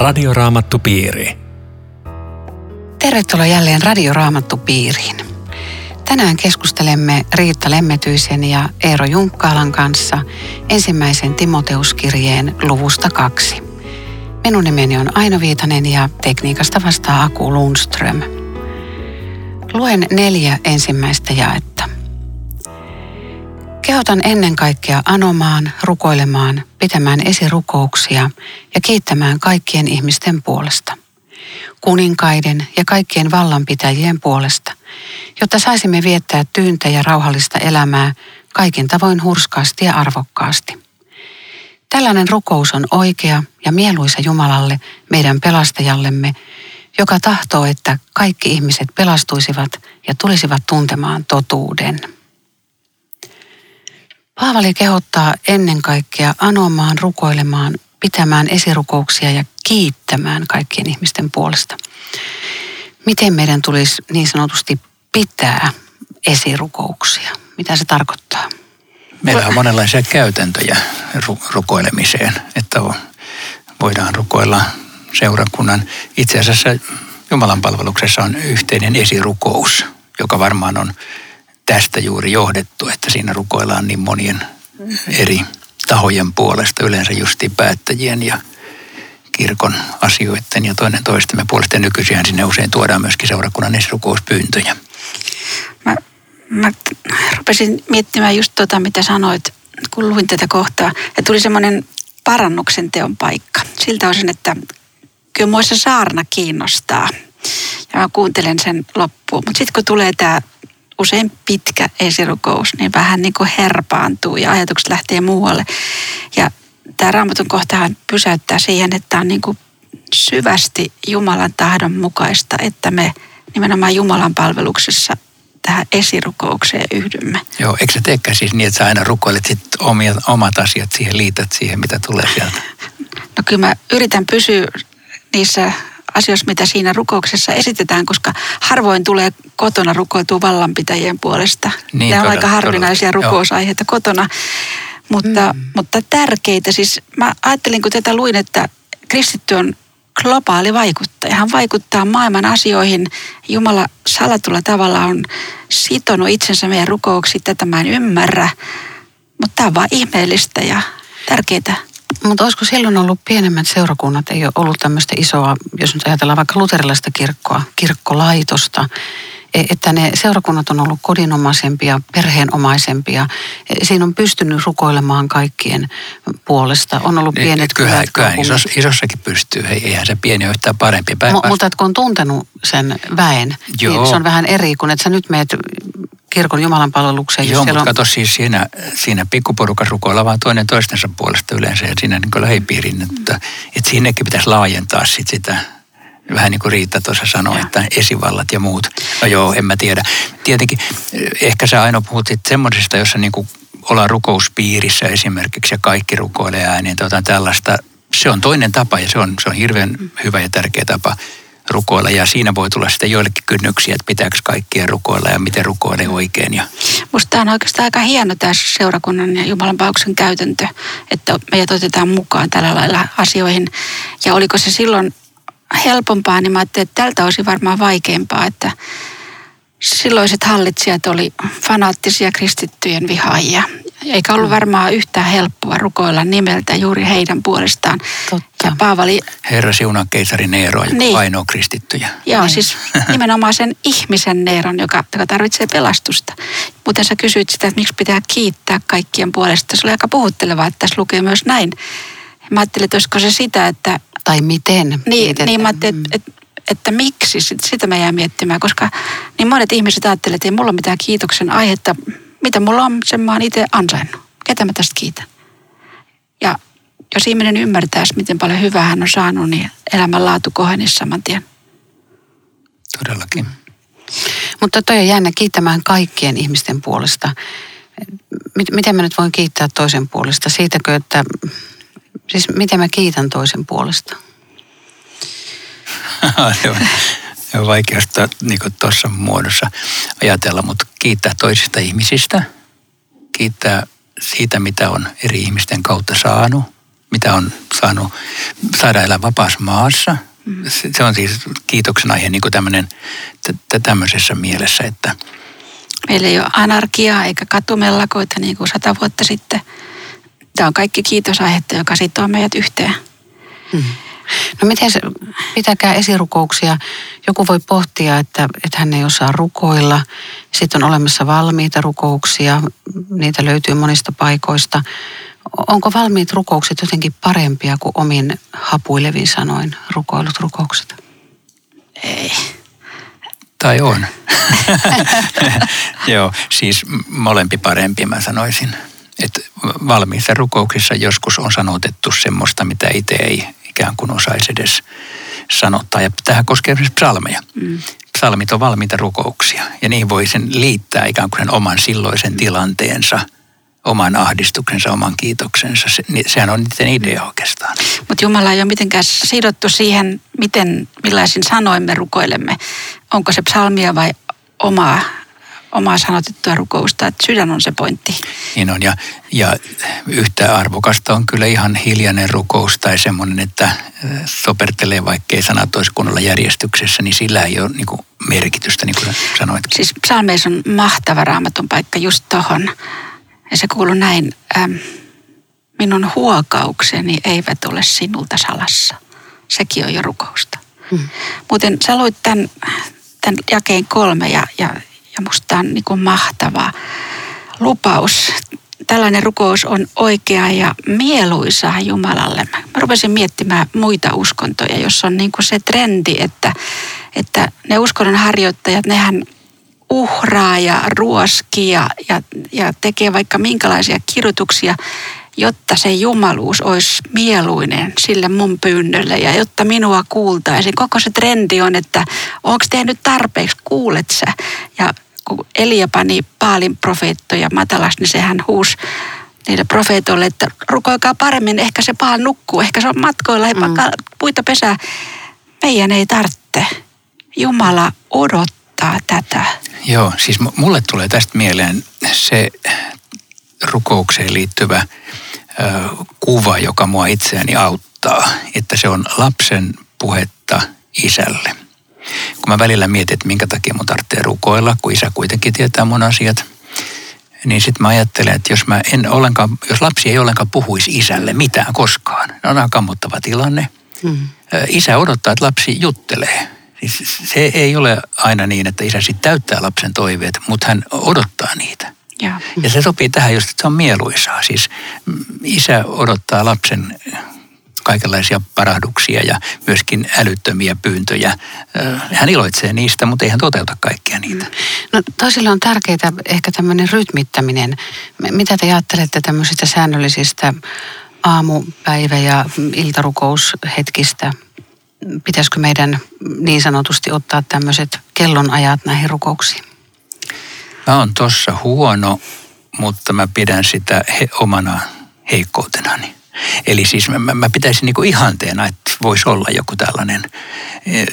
Radioraamattupiiri. Tervetuloa jälleen Radioraamattupiiriin. Tänään keskustelemme Riitta Lemmetyisen ja Eero Junkkaalan kanssa ensimmäisen Timoteuskirjeen luvusta kaksi. Minun nimeni on Aino Viitanen ja tekniikasta vastaa Aku Lundström. Luen neljä ensimmäistä jaetta. Kehotan ennen kaikkea anomaan, rukoilemaan, pitämään esirukouksia ja kiittämään kaikkien ihmisten puolesta. Kuninkaiden ja kaikkien vallanpitäjien puolesta, jotta saisimme viettää tyyntä ja rauhallista elämää kaikin tavoin hurskaasti ja arvokkaasti. Tällainen rukous on oikea ja mieluisa Jumalalle, meidän pelastajallemme, joka tahtoo, että kaikki ihmiset pelastuisivat ja tulisivat tuntemaan totuuden. Paavali kehottaa ennen kaikkea anomaan, rukoilemaan, pitämään esirukouksia ja kiittämään kaikkien ihmisten puolesta. Miten meidän tulisi niin sanotusti pitää esirukouksia? Mitä se tarkoittaa? Meillä on monenlaisia käytäntöjä rukoilemiseen, että voidaan rukoilla seurakunnan. Itse asiassa Jumalan palveluksessa on yhteinen esirukous, joka varmaan on tästä juuri johdettu, että siinä rukoillaan niin monien eri tahojen puolesta, yleensä justiin päättäjien ja kirkon asioiden ja toinen toistemme puolesta. Ja nykyisin sinne usein tuodaan myöskin seurakunnan esirukouspyyntöjä. Mä, mä rupesin miettimään just tota, mitä sanoit, kun luin tätä kohtaa. Ja tuli semmoinen parannuksen teon paikka. Siltä osin, että kyllä mua se saarna kiinnostaa. Ja mä kuuntelen sen loppuun. Mutta sitten kun tulee tämä usein pitkä esirukous, niin vähän niin kuin herpaantuu ja ajatukset lähtee muualle. Ja tämä raamatun kohtahan pysäyttää siihen, että on niin kuin syvästi Jumalan tahdon mukaista, että me nimenomaan Jumalan palveluksessa tähän esirukoukseen yhdymme. Joo, eikö se teekään siis niin, että sä aina rukoilet sit omia, omat asiat siihen, liität siihen, mitä tulee sieltä? No kyllä mä yritän pysyä niissä asioissa, mitä siinä rukouksessa esitetään, koska harvoin tulee kotona rukoiltua vallanpitäjien puolesta. Niin, Nämä on aika harvinaisia todella, rukousaiheita joo. kotona. Mutta, mm. mutta tärkeitä, siis mä ajattelin, kun tätä luin, että kristitty on globaali vaikuttaja. Hän vaikuttaa maailman asioihin. Jumala salatulla tavalla on sitonut itsensä meidän rukouksiin. Tätä mä en ymmärrä. Mutta tämä on vaan ihmeellistä ja tärkeää. Mutta olisiko silloin ollut pienemmät seurakunnat, ei ole ollut tämmöistä isoa, jos nyt ajatellaan vaikka luterilaista kirkkoa, kirkkolaitosta, e, että ne seurakunnat on ollut kodinomaisempia, perheenomaisempia. E, siinä on pystynyt rukoilemaan kaikkien puolesta. On ollut pienet kyllä, kylät. Kyllä, isos, isossakin pystyy. Eihän se pieni ole yhtään parempi. M- mutta kun on tuntenut sen väen, niin Joo. niin se on vähän eri kuin, että sä nyt meet kirkon Jumalan palvelukseen. Joo, mutta on... kato siis siinä, siinä pikkuporukas rukoilla vaan toinen toistensa puolesta yleensä ja siinä niin lähipiirin, että, että sinnekin pitäisi laajentaa sit sitä vähän niin kuin Riitta tuossa sanoi, ja. että esivallat ja muut. No joo, en mä tiedä. Tietenkin ehkä sä aina puhut semmoisesta, jossa niin kuin ollaan rukouspiirissä esimerkiksi ja kaikki rukoilee ääneen tuota tällaista. Se on toinen tapa ja se on, se on hirveän hyvä ja tärkeä tapa rukoilla ja siinä voi tulla sitten joillekin kynnyksiä, että pitääkö kaikkien rukoilla ja miten rukoilee oikein. Ja... Musta tämä on oikeastaan aika hieno tämä seurakunnan ja Jumalan pauksen käytäntö, että meidät otetaan mukaan tällä lailla asioihin. Ja oliko se silloin helpompaa, niin mä ajattelin, että tältä olisi varmaan vaikeampaa, että silloiset hallitsijat oli fanaattisia kristittyjen vihaajia. Eikä ollut varmaan yhtään helppoa rukoilla nimeltä juuri heidän puolestaan. Totta. Ja Paavali... Herra siunaa keisari Neeroa, niin. ainoa kristittyjä. Joo, niin. siis nimenomaan sen ihmisen Neeron, joka, joka tarvitsee pelastusta. Mutta sä kysyit sitä, että miksi pitää kiittää kaikkien puolesta. Se oli aika puhuttelevaa, että tässä lukee myös näin. Mä ajattelin, että olisiko se sitä, että... Tai miten? Niin, niin mä ajattelin, että, että että miksi, sitä mä jään miettimään, koska niin monet ihmiset ajattelevat, että ei mulla ole mitään kiitoksen aihetta. Mitä mulla on, sen mä oon itse ansainnut. Ketä mä tästä kiitän? Ja jos ihminen ymmärtäisi, miten paljon hyvää hän on saanut, niin elämänlaatu kohenisi saman tien. Todellakin. Mutta toi on jännä kiittämään kaikkien ihmisten puolesta. Miten mä nyt voin kiittää toisen puolesta? Siitäkö, että... Siis miten mä kiitän toisen puolesta? Se, on, se on vaikeasta niin tuossa muodossa ajatella, mutta kiittää toisista ihmisistä, kiittää siitä, mitä on eri ihmisten kautta saanut mitä on saanut saada elää vapaassa maassa. Mm. Se on siis kiitoksen aihe niin kuin tämmöinen, tämmöisessä mielessä, että... Meillä ei ole anarkiaa eikä katumellakoita niin kuin sata vuotta sitten. Tämä on kaikki kiitosaihetta, joka sitoo meidät yhteen. Mm. No miten se, pitäkää esirukouksia. Joku voi pohtia, että, että hän ei osaa rukoilla. Sitten on olemassa valmiita rukouksia. Niitä löytyy monista paikoista. Onko valmiit rukoukset jotenkin parempia kuin omin hapuilevin sanoin rukoilut rukoukset? Ei. Tai on. Joo, siis molempi parempi mä sanoisin. Että valmiissa rukouksissa joskus on sanotettu semmoista, mitä itse ei ikään kuin osaisi edes sanottaa. Ja tähän koskee myös psalmeja. Mm. Psalmit on valmiita rukouksia ja niihin voi sen liittää ikään kuin sen oman silloisen tilanteensa, oman ahdistuksensa, oman kiitoksensa. Se, sehän on niiden idea oikeastaan. Mutta Jumala ei ole mitenkään sidottu siihen, miten, millaisin sanoin me rukoilemme. Onko se psalmia vai omaa omaa sanotettua rukousta, että sydän on se pointti. Niin on, ja, ja yhtä arvokasta on kyllä ihan hiljainen rukous tai semmoinen, että äh, sopertelee, vaikkei sanat olisi kunnolla järjestyksessä, niin sillä ei ole niin kuin merkitystä, niin kuin sanoit. Siis psalmeissa on mahtava raamatun paikka just tohon. Ja se kuuluu näin, ähm, minun huokaukseni eivät ole sinulta salassa. Sekin on jo rukousta. Hmm. Muuten sä luit tämän, tämän jakeen kolme ja, ja ja musta on niin kuin mahtava lupaus. Tällainen rukous on oikea ja mieluisa Jumalalle. Mä rupesin miettimään muita uskontoja, jos on niin kuin se trendi, että, että ne uskonnon harjoittajat, nehän uhraa ja ruoskii ja, ja, ja tekee vaikka minkälaisia kirjoituksia, jotta se jumaluus olisi mieluinen sille mun pyynnölle ja jotta minua kuultaisiin. Koko se trendi on, että onko tehnyt tarpeeksi, kuulet sä. Ja kun Elia pani Paalin profeettoja matalas, niin sehän huusi niille profeetoille, että rukoikaa paremmin, ehkä se Paal nukkuu, ehkä se on matkoilla, mm. puita pesää. Meidän ei tarvitse. Jumala odottaa tätä. Joo, siis mulle tulee tästä mieleen se rukoukseen liittyvä kuva, joka mua itseäni auttaa, että se on lapsen puhetta isälle. Kun mä välillä mietin, että minkä takia mun tarvitsee rukoilla, kun isä kuitenkin tietää mun asiat, niin sitten mä ajattelen, että jos, mä en ollenkaan, jos lapsi ei ollenkaan puhuisi isälle mitään koskaan, on aika kammottava tilanne. Hmm. Isä odottaa, että lapsi juttelee. Siis se ei ole aina niin, että isä sitten täyttää lapsen toiveet, mutta hän odottaa niitä. Ja. ja se sopii tähän just, että se on mieluisaa. Siis mm, isä odottaa lapsen kaikenlaisia parahduksia ja myöskin älyttömiä pyyntöjä. Hän iloitsee niistä, mutta ei hän toteuta kaikkia niitä. No toisille on tärkeää ehkä tämmöinen rytmittäminen. Mitä te ajattelette tämmöisistä säännöllisistä aamupäivä- ja iltarukoushetkistä? Pitäisikö meidän niin sanotusti ottaa tämmöiset kellonajat näihin rukouksiin? Mä oon tossa huono, mutta mä pidän sitä he, omana heikkoutenani. Eli siis mä, mä pitäisin niin ihanteena, että voisi olla joku tällainen,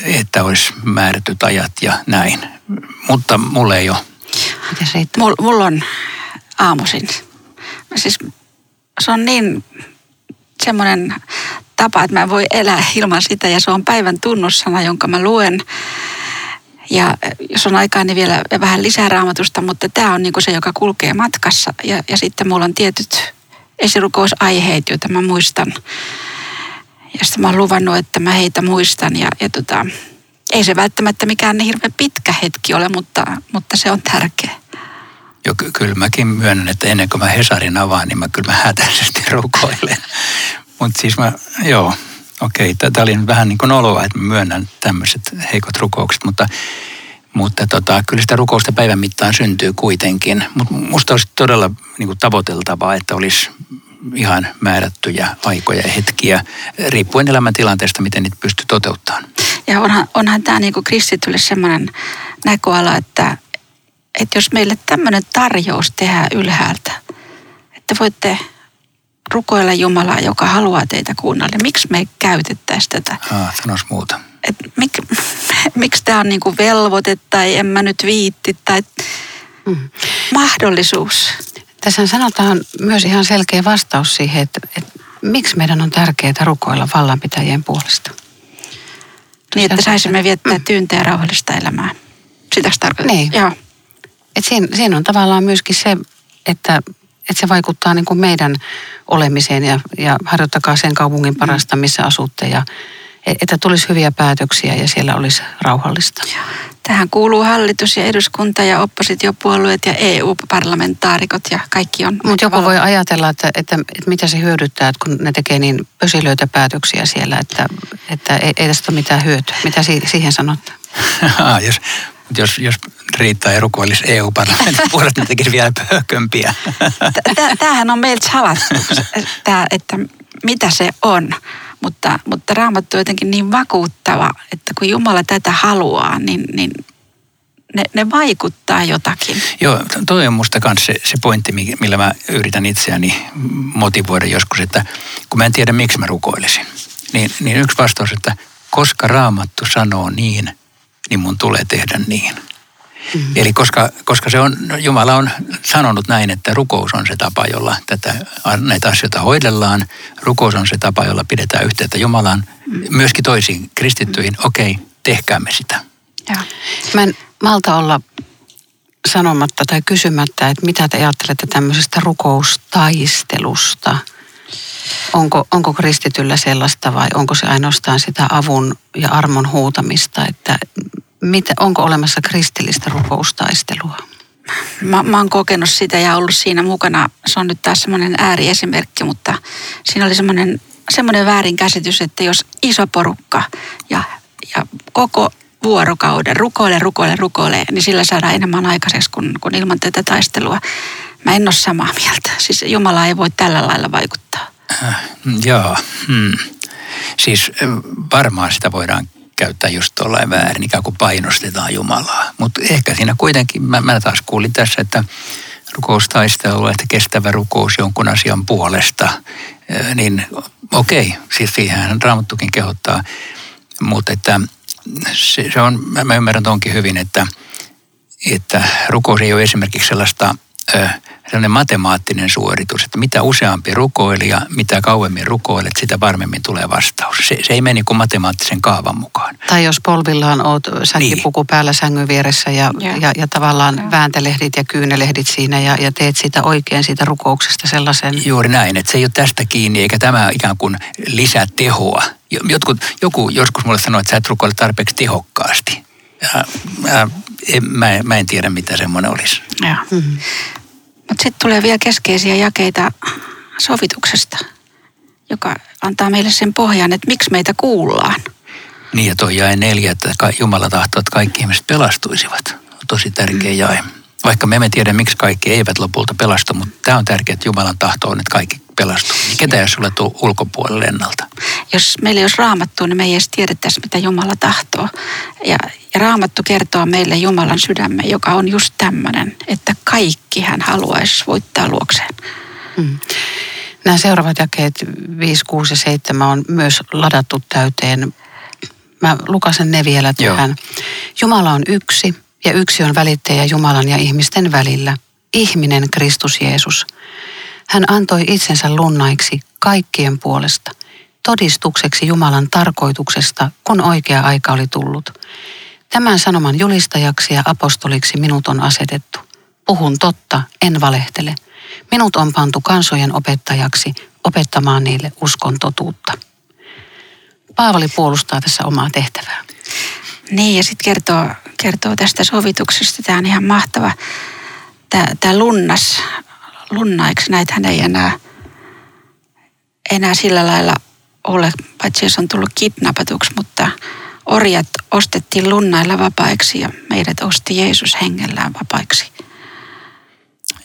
että olisi määrätyt ajat ja näin. Mutta mulle ei ole. Mulla mul on aamuisin. Siis se on niin semmoinen tapa, että mä voi elää ilman sitä ja se on päivän tunnussana, jonka mä luen. Ja jos on aikaa, niin vielä vähän lisää raamatusta, mutta tämä on niinku se, joka kulkee matkassa. Ja, ja sitten mulla on tietyt esirukousaiheet, joita mä muistan. Ja sitten mä oon luvannut, että mä heitä muistan. Ja, ja tota, ei se välttämättä mikään niin hirveän pitkä hetki ole, mutta, mutta se on tärkeä. Joo, ky- kyllä mäkin myönnän, että ennen kuin mä Hesarin avaan, niin mä kyllä mä hätäisesti rukoilen. Mutta siis mä, joo, okei, okay, tämä oli vähän niin kuin oloa, että mä myönnän tämmöiset heikot rukoukset, mutta mutta tota, kyllä sitä rukousta päivän mittaan syntyy kuitenkin. Mutta musta olisi todella niin kuin tavoiteltavaa, että olisi ihan määrättyjä aikoja ja hetkiä, riippuen elämäntilanteesta, miten niitä pystyy toteuttamaan. Ja onhan, onhan tämä niin kristitylle sellainen näköala, että, että jos meille tämmöinen tarjous tehdään ylhäältä, että voitte rukoilla Jumalaa, joka haluaa teitä kuunnella, niin miksi me ei käytettäisi tätä? Ah, sanois muuta että mik, miksi tämä on niinku velvoite tai en mä nyt viitti tai mm. mahdollisuus. Tässä sanotaan myös ihan selkeä vastaus siihen, että, että miksi meidän on tärkeää rukoilla vallanpitäjien puolesta? Niin, että saisimme viettää tyyntä ja rauhallista elämää. Sitä tarkoittaa. Niin. Joo. Et siinä, siinä on tavallaan myöskin se, että, että se vaikuttaa niin kuin meidän olemiseen ja, ja harjoittakaa sen kaupungin parasta, missä asutte ja että tulisi hyviä päätöksiä ja siellä olisi rauhallista. Tähän kuuluu hallitus ja eduskunta ja oppositiopuolueet ja EU-parlamentaarikot ja kaikki on. Mutta joku voi ajatella, että, että, että mitä se hyödyttää, että kun ne tekee niin pösilöitä päätöksiä siellä, että, että ei, ei tästä ole mitään hyötyä. Mitä si, siihen sanot? jos, jos, jos riittää ja rukoilisi EU-parlamentin puolesta, niin tekisi vielä pöhkömpiä. Tämähän on meiltä salattu, että mitä se on. Mutta, mutta raamattu on jotenkin niin vakuuttava, että kun Jumala tätä haluaa, niin, niin ne, ne vaikuttaa jotakin. Joo, toi on musta myös se, se pointti, millä mä yritän itseäni motivoida joskus, että kun mä en tiedä, miksi mä rukoilisin, niin, niin yksi vastaus, että koska raamattu sanoo niin, niin mun tulee tehdä niin. Mm-hmm. Eli koska, koska se on, Jumala on sanonut näin, että rukous on se tapa, jolla tätä, näitä asioita hoidellaan. Rukous on se tapa, jolla pidetään yhteyttä Jumalaan, mm-hmm. myöskin toisiin kristittyihin. Mm-hmm. Okei, okay, tehkäämme sitä. Ja. Mä en malta olla sanomatta tai kysymättä, että mitä te ajattelette tämmöisestä rukoustaistelusta? Onko, onko kristityllä sellaista vai onko se ainoastaan sitä avun ja armon huutamista, että mitä, onko olemassa kristillistä rukoustaistelua? Mä, mä oon kokenut sitä ja ollut siinä mukana. Se on nyt taas semmoinen ääriesimerkki, mutta siinä oli semmoinen, semmoinen väärinkäsitys, että jos iso porukka ja, ja koko vuorokauden rukoile, rukoile, rukoile, niin sillä saadaan enemmän aikaiseksi kuin, kuin ilman tätä taistelua. Mä en ole samaa mieltä. Siis Jumala ei voi tällä lailla vaikuttaa. Äh, joo. Hmm. Siis varmaan sitä voidaan käyttää just tuollain väärin, ikään kuin painostetaan Jumalaa. Mutta ehkä siinä kuitenkin, mä, mä taas kuulin tässä, että rukoustaistelu, että kestävä rukous jonkun asian puolesta, niin okei, siis siihen Raamattukin kehottaa. Mutta että se, se on, mä ymmärrän tonkin hyvin, että, että rukous ei ole esimerkiksi sellaista sellainen matemaattinen suoritus, että mitä useampi rukoilija, mitä kauemmin rukoilet, sitä varmemmin tulee vastaus. Se, se ei mene kuin matemaattisen kaavan mukaan. Tai jos polvillaan oot sänkipuku niin. päällä sängyn vieressä ja, ja. ja, ja tavallaan ja. vääntelehdit ja kyynelehdit siinä ja, ja teet sitä oikein siitä rukouksesta sellaisen. Juuri näin, että se ei ole tästä kiinni eikä tämä ikään kuin lisää tehoa. Jotkut, joku joskus mulle sanoi, että sä et rukoile tarpeeksi tehokkaasti. Ja, ja, en, mä, mä en tiedä, mitä semmoinen olisi. Mm-hmm. Mutta sitten tulee vielä keskeisiä jakeita sovituksesta, joka antaa meille sen pohjan, että miksi meitä kuullaan. Niin ja toi jae neljä, että Jumala tahtoo, että kaikki ihmiset pelastuisivat. On tosi tärkeä mm. jae. Vaikka me emme tiedä, miksi kaikki eivät lopulta pelastu, mutta tämä on tärkeää, että Jumalan tahto on, että kaikki pelastuu. Ketä jos sulle tuu ulkopuolelle ennalta? Jos meillä ei olisi raamattu, niin me ei edes tiedettäisi, mitä Jumala tahtoo. Ja, ja raamattu kertoo meille Jumalan sydämme, joka on just tämmöinen, että kaikki hän haluaisi voittaa luokseen. Hmm. Nämä seuraavat jakeet 5, 6 ja 7 on myös ladattu täyteen. Mä lukasen ne vielä tähän. Joo. Jumala on yksi ja yksi on välittäjä Jumalan ja ihmisten välillä. Ihminen Kristus Jeesus. Hän antoi itsensä lunnaiksi kaikkien puolesta, todistukseksi Jumalan tarkoituksesta, kun oikea aika oli tullut. Tämän sanoman julistajaksi ja apostoliksi minut on asetettu. Puhun totta, en valehtele. Minut on pantu kansojen opettajaksi opettamaan niille uskon totuutta. Paavali puolustaa tässä omaa tehtävää. Niin, ja sitten kertoo, kertoo tästä sovituksesta. Tämä on ihan mahtava. Tämä, lunnas, lunnaiksi, näitähän ei enää, enää sillä lailla ole, paitsi jos on tullut kidnappatuksi, mutta orjat ostettiin lunnailla vapaiksi ja meidät osti Jeesus hengellään vapaiksi.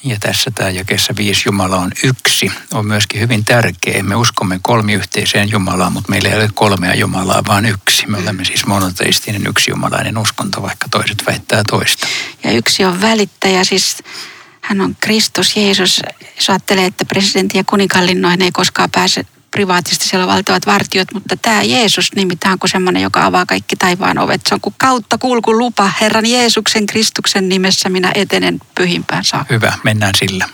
Ja tässä tämä jakessa viisi Jumala on yksi, on myöskin hyvin tärkeä. Me uskomme kolmiyhteiseen Jumalaan, mutta meillä ei ole kolmea Jumalaa, vaan yksi. Me olemme siis monoteistinen yksi jumalainen uskonto, vaikka toiset väittää toista. Ja yksi on välittäjä, siis hän on Kristus, Jeesus. Jos ajattelee, että presidentti ja kuninkallinnoihin ei koskaan pääse privaatisti, siellä on valtavat vartiot, mutta tämä Jeesus nimittäin kuin semmoinen, joka avaa kaikki taivaan ovet. Se on kuin kautta kulku lupa Herran Jeesuksen Kristuksen nimessä minä etenen pyhimpään saakka. Hyvä, mennään sillä.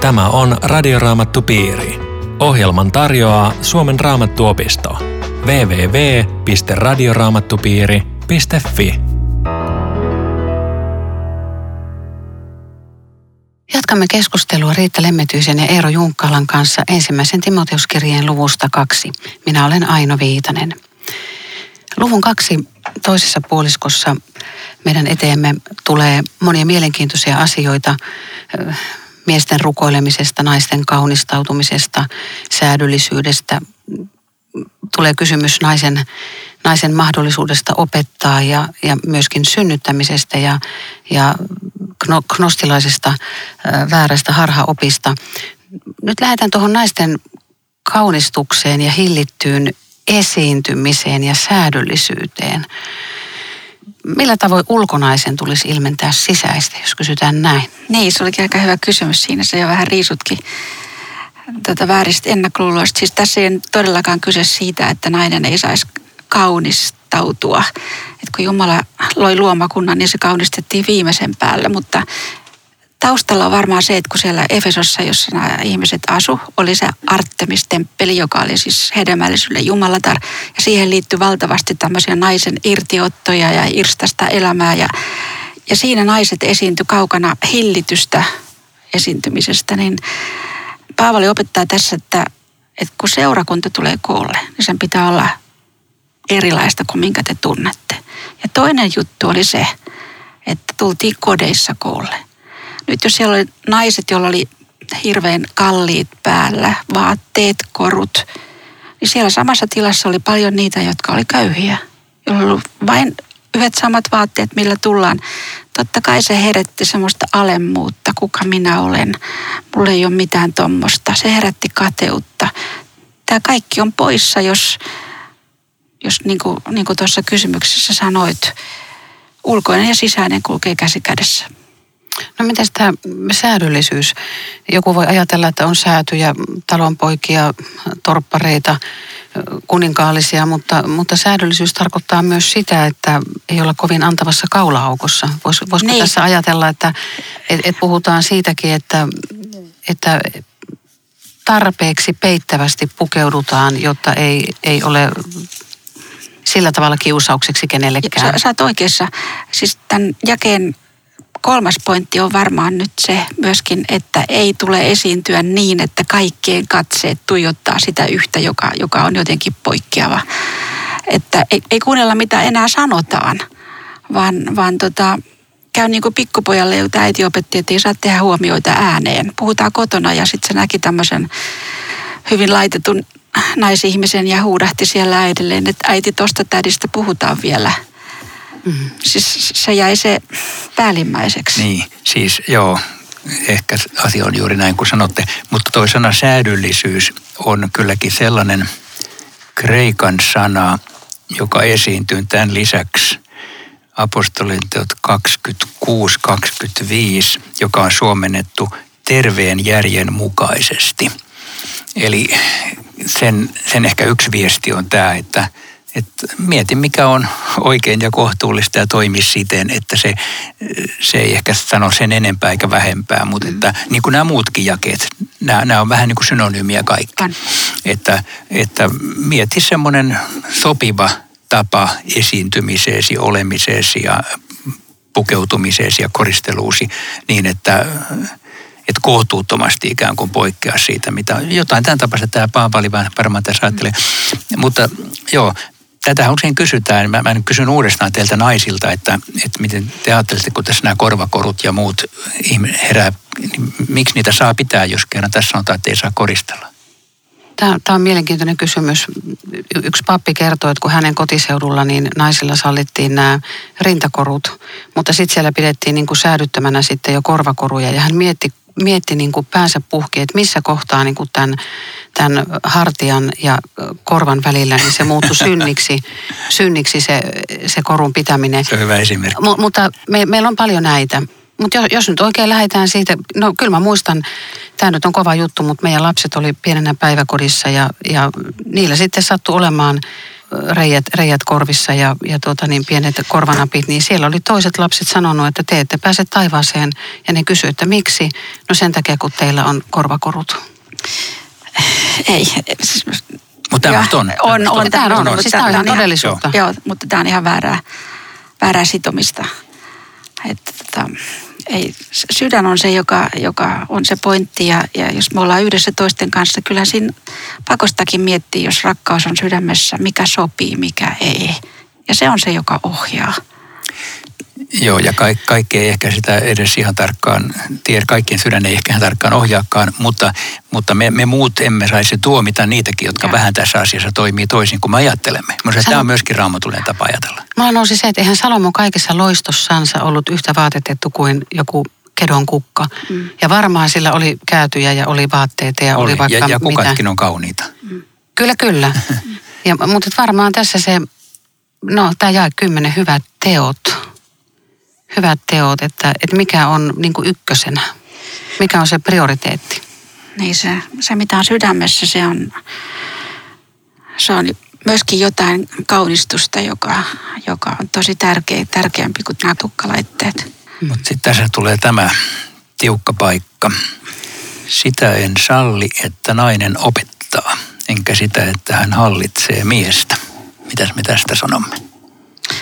Tämä on Radioraamattu piiri. Ohjelman tarjoaa Suomen raamattuopisto. www.radioraamattupiiri.fi Jatkamme keskustelua Riitta Lemmetyisen ja Eero Junkkalan kanssa ensimmäisen Timoteuskirjeen luvusta kaksi. Minä olen Aino Viitanen. Luvun kaksi toisessa puoliskossa meidän eteemme tulee monia mielenkiintoisia asioita miesten rukoilemisesta, naisten kaunistautumisesta, säädyllisyydestä. Tulee kysymys naisen, naisen mahdollisuudesta opettaa ja, ja myöskin synnyttämisestä ja, ja gnostilaisesta väärästä harhaopista. Nyt lähdetään tuohon naisten kaunistukseen ja hillittyyn esiintymiseen ja säädöllisyyteen. Millä tavoin ulkonaisen tulisi ilmentää sisäistä, jos kysytään näin? Niin, se olikin aika hyvä kysymys siinä. Se jo vähän riisutkin tätä vääristä ennakkoluuloista. Siis tässä ei todellakaan kyse siitä, että nainen ei saisi kaunistautua. Et kun Jumala loi luomakunnan, niin se kaunistettiin viimeisen päälle, mutta taustalla on varmaan se, että kun siellä Efesossa, jossa nämä ihmiset asu, oli se Artemis-temppeli, joka oli siis hedelmällisyydelle jumalatar. Ja siihen liittyi valtavasti tämmöisiä naisen irtiottoja ja irstasta elämää. Ja, ja siinä naiset esiintyi kaukana hillitystä esiintymisestä. Niin Paavali opettaa tässä, että, että kun seurakunta tulee koolle, niin sen pitää olla erilaista kuin minkä te tunnette. Ja toinen juttu oli se, että tultiin kodeissa koolle. Nyt jos siellä oli naiset, joilla oli hirveän kalliit päällä, vaatteet, korut, niin siellä samassa tilassa oli paljon niitä, jotka oli köyhiä, joilla oli vain yhdet samat vaatteet, millä tullaan. Totta kai se herätti semmoista alemmuutta, kuka minä olen. Mulla ei ole mitään tuommoista. Se herätti kateutta. Tämä kaikki on poissa, jos, jos niin kuin, niin kuin tuossa kysymyksessä sanoit, ulkoinen ja sisäinen kulkee käsi kädessä. No miten tämä säädöllisyys? Joku voi ajatella, että on säätyjä, talonpoikia, torppareita, kuninkaallisia, mutta, mutta säädöllisyys tarkoittaa myös sitä, että ei olla kovin antavassa kaulaaukossa. Vois, voisiko niin. tässä ajatella, että et, et puhutaan siitäkin, että, että tarpeeksi peittävästi pukeudutaan, jotta ei, ei ole sillä tavalla kiusaukseksi kenellekään. Sä, sä oot oikeassa. Siis tämän jakeen kolmas pointti on varmaan nyt se myöskin, että ei tule esiintyä niin, että kaikkien katseet tuijottaa sitä yhtä, joka, joka on jotenkin poikkeava. Että ei, ei kuunnella mitä enää sanotaan, vaan, vaan tota, käy niin kuin pikkupojalle, jota äiti opetti, että ei saa tehdä huomioita ääneen. Puhutaan kotona ja sitten se näki tämmöisen hyvin laitetun naisihmisen ja huudahti siellä äidilleen, että äiti tosta tädistä puhutaan vielä – Mm. Siis se jäi se päällimmäiseksi. Niin, siis joo, ehkä asia on juuri näin kuin sanotte. Mutta toi sana säädyllisyys on kylläkin sellainen kreikan sana, joka esiintyy tämän lisäksi apostolinteot 26-25, joka on suomennettu terveen järjen mukaisesti. Eli sen, sen ehkä yksi viesti on tämä, että – että mieti, mikä on oikein ja kohtuullista ja toimi siten, että se, se ei ehkä sano sen enempää eikä vähempää, mutta että niin kuin nämä muutkin jakeet, nämä, nämä on vähän niin kuin synonyymiä kaikki. Että, että mieti semmoinen sopiva tapa esiintymiseesi, olemiseesi ja pukeutumiseesi ja koristeluusi niin, että että kohtuuttomasti ikään kuin poikkeaa siitä, mitä jotain tämän tapaista tämä Paavali varmaan tässä ajattelee. Mutta joo, tätä usein kysytään, mä, mä kysyn uudestaan teiltä naisilta, että, että miten te ajattelette, kun tässä nämä korvakorut ja muut herää, niin miksi niitä saa pitää, jos kerran tässä sanotaan, että ei saa koristella? Tämä, tämä on mielenkiintoinen kysymys. Yksi pappi kertoi, että kun hänen kotiseudulla niin naisilla sallittiin nämä rintakorut, mutta sitten siellä pidettiin niin kuin säädyttämänä sitten jo korvakoruja ja hän mietti mietti niin kuin päänsä puhki, että missä kohtaa niin kuin tämän, tämän hartian ja korvan välillä niin se muuttui synniksi, synniksi se, se korun pitäminen. Se on hyvä esimerkki. M- mutta me, meillä on paljon näitä. Mutta jos, jos nyt oikein lähdetään siitä, no kyllä mä muistan, tämä nyt on kova juttu, mutta meidän lapset oli pienenä päiväkodissa ja, ja niillä sitten sattui olemaan reijät, reijät korvissa ja, ja tuota niin, pienet korvanapit, niin siellä oli toiset lapset sanonut, että te ette pääse taivaaseen. Ja ne kysyivät, että miksi? No sen takia, kun teillä on korvakorut. Ei. Mutta Joo, tämmöistä on. on, on, Tämä on, on, on, siis tämä on ihan todellisuutta. Joo, mutta tämä on ihan väärää, väärää sitomista. Että, tota, ei, sydän on se, joka, joka on se pointti ja, ja jos me ollaan yhdessä toisten kanssa, kyllä siinä pakostakin miettii, jos rakkaus on sydämessä, mikä sopii, mikä ei. Ja se on se, joka ohjaa. Joo, ja ka- kaikki ei ehkä sitä edes ihan tarkkaan tiedä, kaikkien sydän ei ehkä ihan tarkkaan ohjaakaan, mutta, mutta me, me muut emme saisi tuomita niitäkin, jotka Joo. vähän tässä asiassa toimii toisin kuin me ajattelemme. Minusta Sano- tämä on myöskin raamatullinen tapa ajatella. Mulla nousi se, että eihän Salomo kaikessa loistossansa ollut yhtä vaatetettu kuin joku kedon kukka. Mm. Ja varmaan sillä oli käytyjä ja oli vaatteita ja oli, oli vaikka ja, ja mitä. kukatkin on kauniita. Kyllä, kyllä. ja, mutta varmaan tässä se, no tämä jae kymmenen, hyvät teot. Hyvät teot, että, että mikä on niin kuin ykkösenä. Mikä on se prioriteetti. Niin se, se, mitä on sydämessä, se on, se on myöskin jotain kaunistusta, joka, joka on tosi tärkeä, tärkeämpi kuin nämä tukkalaitteet. Mutta sitten tässä tulee tämä tiukka paikka. Sitä en salli, että nainen opettaa, enkä sitä, että hän hallitsee miestä. Mitäs me tästä sanomme?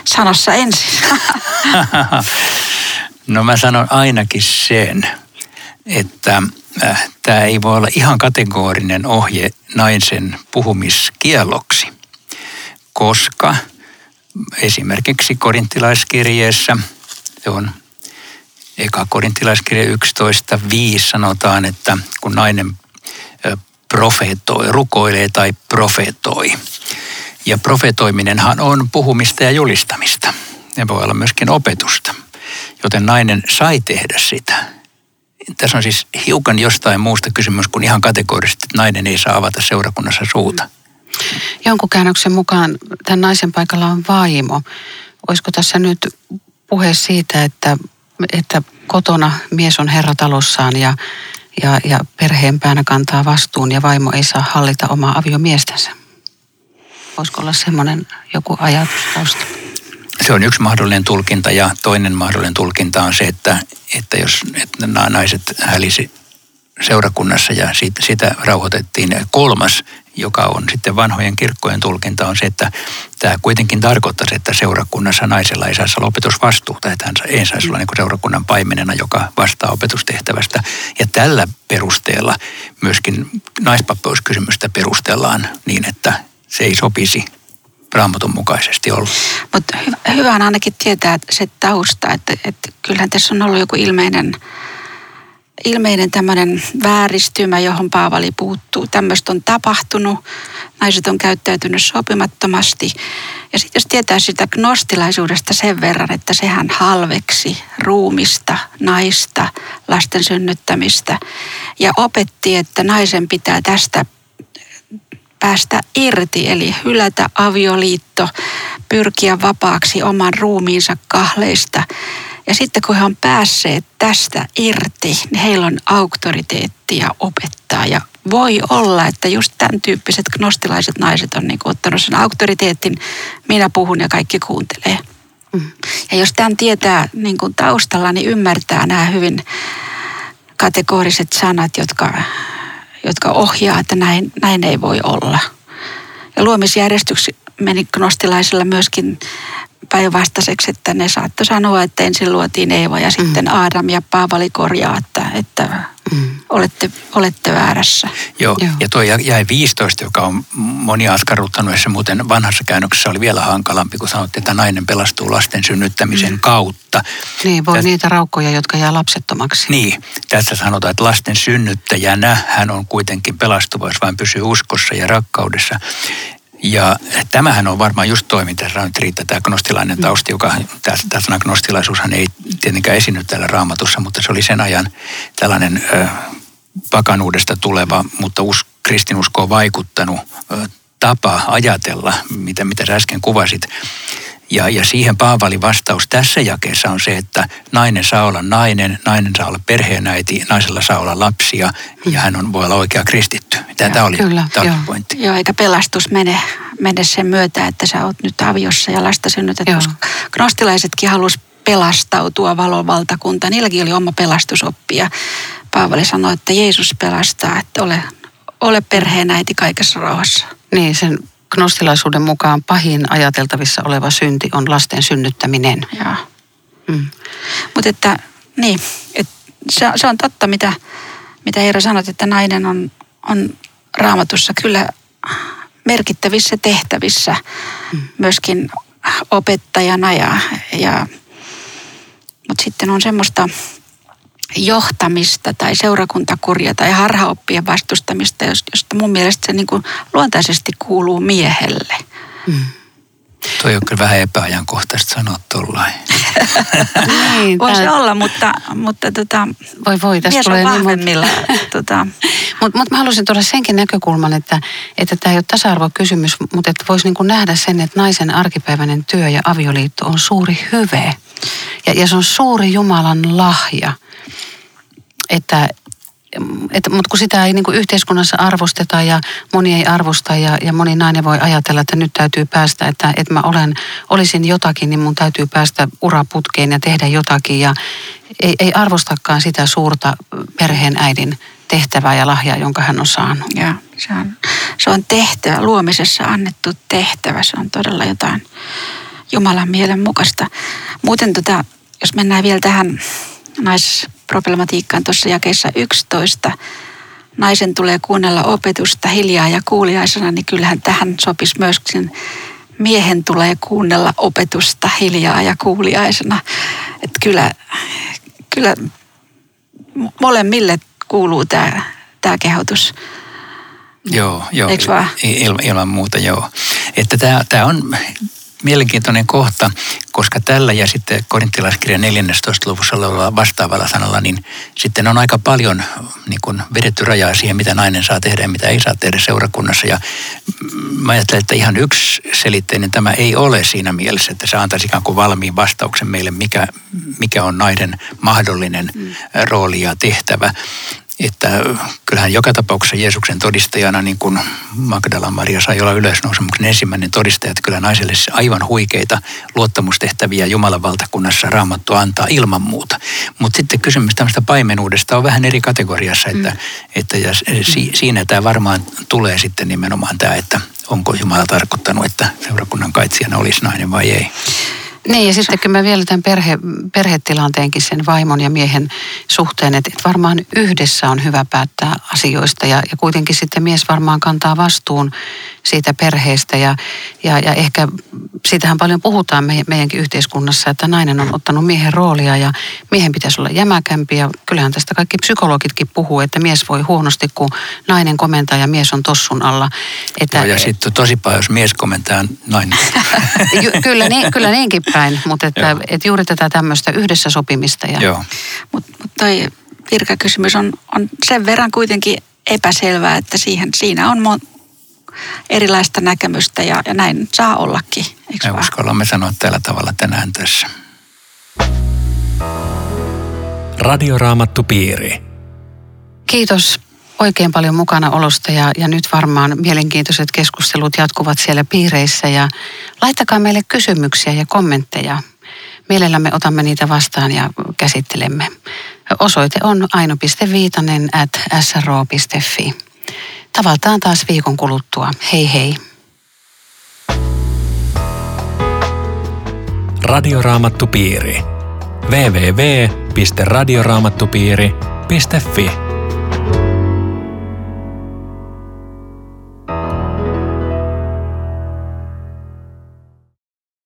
Sanossa ensin. No mä sanon ainakin sen, että äh, tämä ei voi olla ihan kategorinen ohje naisen puhumiskielloksi, koska esimerkiksi korintilaiskirjeessä, se on eka korintilaiskirje 11.5 sanotaan, että kun nainen ö, profetoi, rukoilee tai profetoi. Ja profetoiminenhan on puhumista ja julistamista. Ja voi olla myöskin opetusta. Joten nainen sai tehdä sitä. Tässä on siis hiukan jostain muusta kysymys kuin ihan kategorisesti, että nainen ei saa avata seurakunnassa suuta. Jonkun käännöksen mukaan tämän naisen paikalla on vaimo. Olisiko tässä nyt puhe siitä, että, että kotona mies on herra talossaan ja, ja, ja perheen päänä kantaa vastuun ja vaimo ei saa hallita omaa aviomiestänsä? Voisiko olla semmoinen joku ajatus taustalla? Se on yksi mahdollinen tulkinta ja toinen mahdollinen tulkinta on se, että, että jos että nämä naiset hälisi seurakunnassa ja siitä, sitä rauhoitettiin. Kolmas, joka on sitten vanhojen kirkkojen tulkinta, on se, että tämä kuitenkin tarkoittaisi, että seurakunnassa naisella ei saisi olla opetusvastuuta, että hän ei saisi olla niin seurakunnan paimenena, joka vastaa opetustehtävästä. Ja tällä perusteella myöskin naispapeuskysymystä perustellaan niin, että se ei sopisi raamatun mukaisesti olla. Mutta hyvä, hyvä on ainakin tietää se tausta, että, että kyllähän tässä on ollut joku ilmeinen, ilmeinen tämmöinen vääristymä, johon Paavali puuttuu. Tämmöistä on tapahtunut, naiset on käyttäytynyt sopimattomasti. Ja sitten jos tietää sitä gnostilaisuudesta sen verran, että sehän halveksi ruumista, naista, lasten synnyttämistä ja opetti, että naisen pitää tästä päästä irti, eli hylätä avioliitto, pyrkiä vapaaksi oman ruumiinsa kahleista. Ja sitten kun he on päässeet tästä irti, niin heillä on auktoriteettia opettaa. Ja voi olla, että just tämän tyyppiset gnostilaiset naiset on niin ottanut sen auktoriteetin, minä puhun ja kaikki kuuntelee. Mm. Ja jos tämän tietää niin kuin taustalla, niin ymmärtää nämä hyvin kategoriset sanat, jotka, jotka ohjaa, että näin, näin ei voi olla. Ja luomisjärjestyksi meni gnostilaisilla myöskin päinvastaiseksi, että ne saattoi sanoa, että ensin luotiin Eeva ja sitten Aadam ja Paavali korjaa, että, että Mm. olette, olette väärässä. Joo, Joo. ja tuo jäi 15, joka on monia askarruttanut, se muuten vanhassa käännöksessä oli vielä hankalampi, kun sanottiin, että nainen pelastuu lasten synnyttämisen mm. kautta. Niin, voi Täs- niitä raukkoja, jotka jää lapsettomaksi. Niin, tässä sanotaan, että lasten synnyttäjänä hän on kuitenkin pelastuva, jos vain pysyy uskossa ja rakkaudessa. Ja tämähän on varmaan just toiminta, Riitta, tämä gnostilainen tausta, joka, tämä, tämä sana gnostilaisuushan ei tietenkään esiinny täällä raamatussa, mutta se oli sen ajan tällainen ö, pakanuudesta tuleva, mutta us, kristinuskoon vaikuttanut ö, tapa ajatella, mitä, mitä sä äsken kuvasit. Ja, ja siihen Paavalin vastaus tässä jakeessa on se, että nainen saa olla nainen, nainen saa olla perheenäiti, naisella saa olla lapsia ja hän on, voi olla oikea kristitty. Tämä oli, kyllä, tämä joo. pointti. Joo, eikä pelastus mene, mene sen myötä, että sä oot nyt aviossa ja lasta synnytät, Joo. koska gnostilaisetkin halus pelastautua valon valtakuntaan. Niilläkin oli oma pelastusoppi ja Paavali sanoi, että Jeesus pelastaa, että ole, ole perheenäiti kaikessa rauhassa. Niin, sen gnostilaisuuden mukaan pahin ajateltavissa oleva synti on lasten synnyttäminen. Joo. Mm. Mutta että, niin, et se, se on totta, mitä, mitä Eero sanot, että nainen on, on raamatussa kyllä merkittävissä tehtävissä myöskin opettajana ja, ja mutta sitten on semmoista johtamista tai seurakuntakuria tai harhaoppien vastustamista, jos- josta mun mielestä se niin kuin luontaisesti kuuluu miehelle. Toi on kyllä vähän epäajankohtaista sanoa tuollain. Niin, Voi se tää- olla, mutta, mutta tota, Voi voi, on tulee niin vahvemmilla. tota, Mutta mut mä haluaisin tuoda senkin näkökulman, että että tämä ei ole tasa-arvokysymys, mutta että voisi niinku nähdä sen, että naisen arkipäiväinen työ ja avioliitto on suuri hyve. Ja, ja se on suuri Jumalan lahja. Että, että, mutta kun sitä ei niinku yhteiskunnassa arvosteta ja moni ei arvosta ja, ja moni nainen voi ajatella, että nyt täytyy päästä, että, että mä olen, olisin jotakin, niin mun täytyy päästä uraputkeen ja tehdä jotakin. Ja ei, ei arvostakaan sitä suurta perheen äidin tehtävää ja lahjaa, jonka hän on saanut. ja se on, se on tehtävä, luomisessa annettu tehtävä. Se on todella jotain Jumalan mielen mukaista. Muuten tota, jos mennään vielä tähän naisproblematiikkaan tuossa jakeessa 11, naisen tulee kuunnella opetusta hiljaa ja kuuliaisena, niin kyllähän tähän sopisi myöskin miehen tulee kuunnella opetusta hiljaa ja kuuliaisena. Että kyllä, kyllä molemmille kuuluu tämä, tämä kehotus. Joo, joo. Eiks vaan? Il, ilman muuta, joo. Että tämä, tämä on mielenkiintoinen kohta, koska tällä ja sitten korintilaiskirjan 14. luvussa olevalla vastaavalla sanalla, niin sitten on aika paljon niin kuin vedetty rajaa siihen, mitä nainen saa tehdä ja mitä ei saa tehdä seurakunnassa. Ja mä ajattelen, että ihan yksi selitteinen tämä ei ole siinä mielessä, että se antaisi ikään kuin valmiin vastauksen meille, mikä, mikä on naiden mahdollinen mm. rooli ja tehtävä. Että kyllähän joka tapauksessa Jeesuksen todistajana, niin kuin Magdala Maria sai olla ylösnousemuksen ensimmäinen todistaja, että kyllä naiselle se aivan huikeita luottamustehtäviä Jumalan valtakunnassa raamattu antaa ilman muuta. Mutta sitten kysymys tämmöistä paimenuudesta on vähän eri kategoriassa, että, mm. että ja si, siinä tämä varmaan tulee sitten nimenomaan tämä, että onko Jumala tarkoittanut, että seurakunnan kaitsijana olisi nainen vai ei. Niin ja sitten kyllä mä vielä tämän perhe, perhetilanteenkin sen vaimon ja miehen suhteen, että varmaan yhdessä on hyvä päättää asioista ja, ja kuitenkin sitten mies varmaan kantaa vastuun siitä perheestä ja, ja, ja ehkä siitähän paljon puhutaan me, meidänkin yhteiskunnassa, että nainen on ottanut miehen roolia ja miehen pitäisi olla jämäkämpi ja kyllähän tästä kaikki psykologitkin puhuu, että mies voi huonosti, kun nainen komentaa ja mies on tossun alla. Että, Joo, ja sitten tosi paljon, jos mies komentaa nainen. Ju, kyllä, niin, kyllä niinkin päin, mutta että, Joo. että juuri tätä tämmöistä yhdessä sopimista. Ja, Joo. Mutta mut toi virkakysymys on, on sen verran kuitenkin epäselvää, että siihen, siinä on mon, erilaista näkemystä ja, ja näin saa ollakin, eikö Me vaan? uskallamme sanoa tällä tavalla tänään tässä. Radioraamattupiiri. Kiitos oikein paljon mukana olosta ja, ja nyt varmaan mielenkiintoiset keskustelut jatkuvat siellä piireissä ja laittakaa meille kysymyksiä ja kommentteja. Mielellämme otamme niitä vastaan ja käsittelemme. Osoite on aino.viitanen at sro.fi. Tavataan taas viikon kuluttua. Hei hei. Radioraamattupiiri. www.radioraamattupiiri.fi